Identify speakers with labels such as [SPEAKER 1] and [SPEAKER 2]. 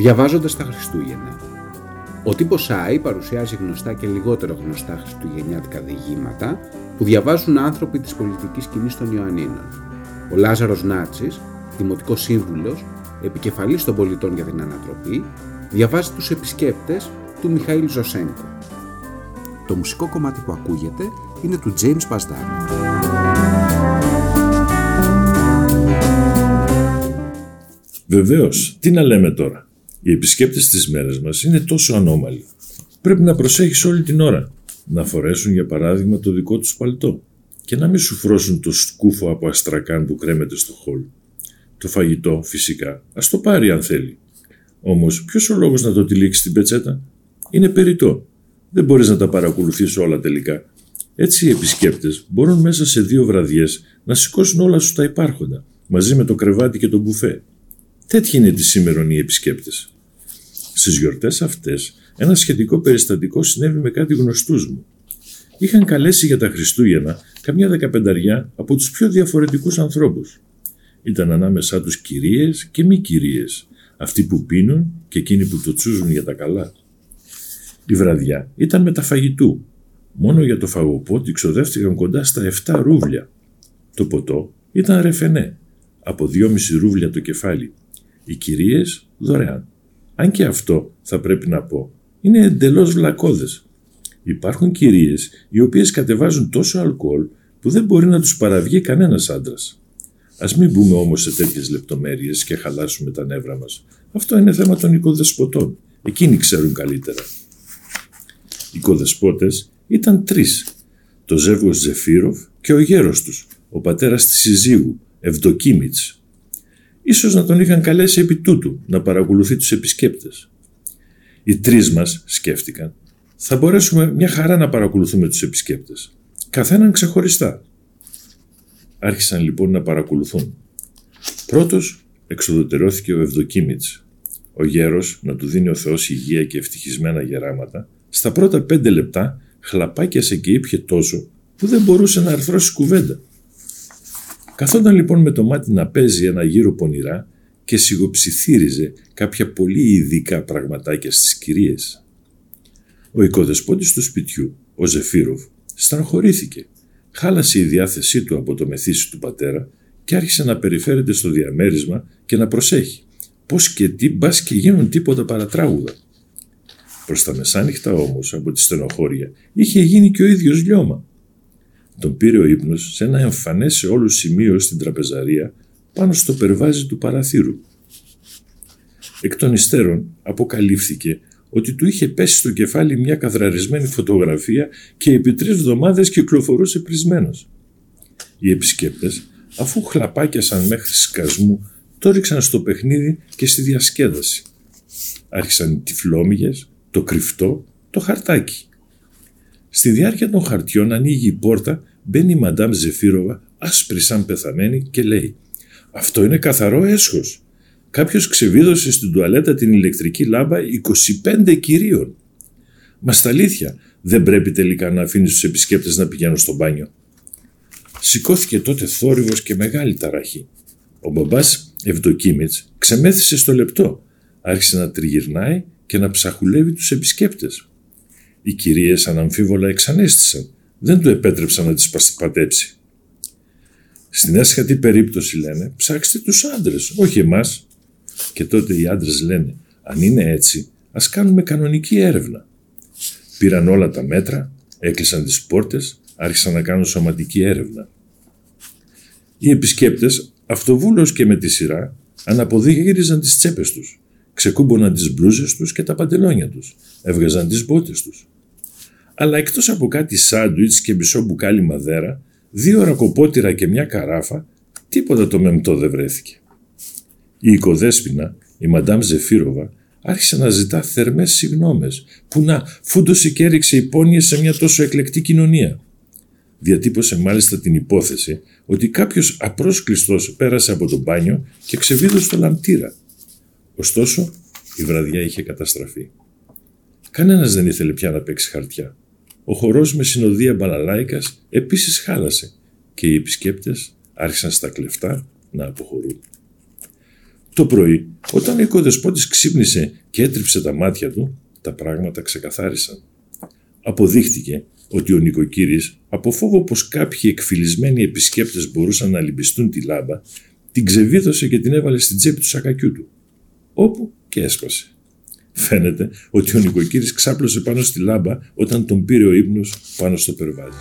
[SPEAKER 1] Διαβάζοντας τα Χριστούγεννα. Ο τύπος Άι παρουσιάζει γνωστά και λιγότερο γνωστά χριστουγεννιάτικα διηγήματα που διαβάζουν άνθρωποι της πολιτικής σκηνής των Ιωαννίνων. Ο Λάζαρος Νάτσης, δημοτικός σύμβουλος, επικεφαλής των πολιτών για την ανατροπή, διαβάζει τους επισκέπτες του Μιχαήλ Ζωσένκο. Το μουσικό κομμάτι που ακούγεται είναι του James Μπασδάρη.
[SPEAKER 2] Βεβαίως, τι να λέμε τώρα. Οι επισκέπτες της μέρες μας είναι τόσο ανώμαλοι. Πρέπει να προσέχεις όλη την ώρα. Να φορέσουν για παράδειγμα το δικό τους παλτό και να μην σου φρώσουν το σκούφο από αστρακάν που κρέμεται στο χόλ. Το φαγητό, φυσικά, ας το πάρει αν θέλει. Όμως, ποιος ο λόγος να το τυλίξεις στην πετσέτα; Είναι περιττό. Δεν μπορείς να τα παρακολουθείς όλα τελικά. Έτσι οι επισκέπτες μπορούν μέσα σε δύο βραδιές να σηκώσουν όλα σου τα υπάρχοντα, μαζί με το κρεβάτι και το μπουφέ. Τέτοιοι είναι τη σήμερον οι επισκέπτες. Στις γιορτές αυτές, ένα σχετικό περιστατικό συνέβη με κάτι γνωστούς μου. Είχαν καλέσει για τα Χριστούγεννα καμιά δεκαπενταριά από τους πιο διαφορετικούς ανθρώπους. Ήταν ανάμεσά τους κυρίες και μη κυρίες, αυτοί που πίνουν και εκείνοι που το τσούζουν για τα καλά. Η βραδιά ήταν με τα φαγητού. Μόνο για το φαγοπότι ξοδεύτηκαν κοντά στα 7 ρούβλια. Το ποτό ήταν ρεφενέ, από 2,5 ρούβλια το κεφάλι. Οι κυρίες δωρεάν. Αν και αυτό θα πρέπει να πω, είναι εντελώς βλακώδες. Υπάρχουν κυρίες οι οποίες κατεβάζουν τόσο αλκοόλ που δεν μπορεί να τους παραβγεί κανένας άντρας. Ας μην μπούμε όμως σε τέτοιες λεπτομέρειες και χαλάσουμε τα νεύρα μας. Αυτό είναι θέμα των οικοδεσποτών. Εκείνοι ξέρουν καλύτερα. Οι οικοδεσπότες ήταν τρεις. Το ζεύγος Ζεφύροφ και ο γέρος τους, ο πατέρας της συζύγου, Ευδοκίμητς. Ίσως να τον είχαν καλέσει επί τούτου να παρακολουθεί τους επισκέπτες. Οι τρεις μας σκέφτηκαν θα μπορέσουμε μια χαρά να παρακολουθούμε τους επισκέπτες. Καθέναν ξεχωριστά. Άρχισαν λοιπόν να παρακολουθούν. Πρώτος εξοδοτερώθηκε ο Ευδοκίμητς. Ο γέρος να του δίνει ο Θεός υγεία και ευτυχισμένα γεράματα, στα πρώτα πέντε λεπτά χλαπάκιασε και ήπια τόσο που δεν μπορούσε να αρθρώσει κουβέντα. Καθόταν λοιπόν με το μάτι να παίζει ένα γύρο πονηρά και σιγοψιθύριζε κάποια πολύ ειδικά πραγματάκια στις κυρίες. Ο οικοδεσπότης του σπιτιού, ο Ζεφύροφ, στεναχωρήθηκε. Χάλασε η διάθεσή του από το μεθύσι του πατέρα και άρχισε να περιφέρεται στο διαμέρισμα και να προσέχει. Πώς και τι μπας και γίνουν τίποτα παρατράγουδα. Προς τα μεσάνυχτα όμως από τη στενοχώρια είχε γίνει και ο ίδιος λιώμα. Τον πήρε ο ύπνος σε ένα εμφανές σε όλους σημείο στην τραπεζαρία πάνω στο περβάζι του παραθύρου. Εκ των υστέρων αποκαλύφθηκε ότι του είχε πέσει στο κεφάλι μια καθραρισμένη φωτογραφία και επί τρεις εβδομάδες κυκλοφορούσε πρισμένος. Οι επισκέπτες, αφού χλαπάκιασαν μέχρι σκασμού, το ρίξαν στο παιχνίδι και στη διασκέδαση. Άρχισαν οι τυφλόμυγες, το κρυφτό, το χαρτάκι. Στη διάρκεια των χαρτιών ανοίγει η πόρτα, μπαίνει η μαντάμ Ζεφύροβα, άσπρη σαν πεθαμένη και λέει «Αυτό είναι καθαρό έσχος. Κάποιος ξεβίδωσε στην τουαλέτα την ηλεκτρική λάμπα 25 κυρίων. Μα στα αλήθεια, δεν πρέπει τελικά να αφήνεις τους επισκέπτες να πηγαίνουν στο μπάνιο. Σηκώθηκε τότε θόρυβος και μεγάλη ταραχή. Ο μπαμπάς Ευδοκίμητς ξεμέθησε στο λεπτό. Άρχισε να τριγυρνάει και να ψαχουλεύει τους επισκέπτες. Οι κυρίες αναμφίβολα εξανέστησαν. Δεν του επέτρεψαν να τις πατέψει. Στην έσχατη περίπτωση λένε ψάξτε τους άντρες, όχι εμάς. Και τότε οι άντρες λένε αν είναι έτσι ας κάνουμε κανονική έρευνα. Πήραν όλα τα μέτρα, έκλεισαν τις πόρτες, άρχισαν να κάνουν σωματική έρευνα. Οι επισκέπτες, αυτοβούλως και με τη σειρά, αναποδίγυριζαν τις τσέπες τους, ξεκούμποναν τις μπλούζες τους και τα παντελόνια τους, έβγαζαν τις μπότες τους. Αλλά εκτός από κάτι σάντουιτς και μισό μπουκάλι μαδέρα, δύο ρακοπότηρα και μια καράφα, τίποτα το μεμτό δεν βρέθηκε. Η οικοδέσποινα, η Μαντάμ Ζεφύροβα, άρχισε να ζητά θερμές συγνώμες, που να φούντωσε και έριξε υπόνοιες σε μια τόσο εκλεκτή κοινωνία. Διατύπωσε μάλιστα την υπόθεση ότι κάποιος απρόσκλειστος πέρασε από το μπάνιο και ξεβίδωσε το λαμπτήρα. Ωστόσο, η βραδιά είχε καταστραφεί. Κανένας δεν ήθελε πια να παίξει χαρτιά. Ο χορός με συνοδεία μπαλαλάικας επίσης χάλασε και οι επισκέπτες άρχισαν στα κλεφτά να αποχωρούν. Το πρωί, όταν ο οικοδεσπότης ξύπνησε και έτριψε τα μάτια του, τα πράγματα ξεκαθάρισαν. Αποδείχτηκε ότι ο νοικοκύρης, από φόβο πως κάποιοι εκφυλισμένοι επισκέπτες μπορούσαν να λυμπιστούν τη λάμπα, την ξεβίδωσε και την έβαλε στην τσέπη του σακακιού του, όπου και έσπασε. Φαίνεται ότι ο νοικοκύρης ξάπλωσε πάνω στη λάμπα όταν τον πήρε ο ύπνος πάνω στο περβάζι.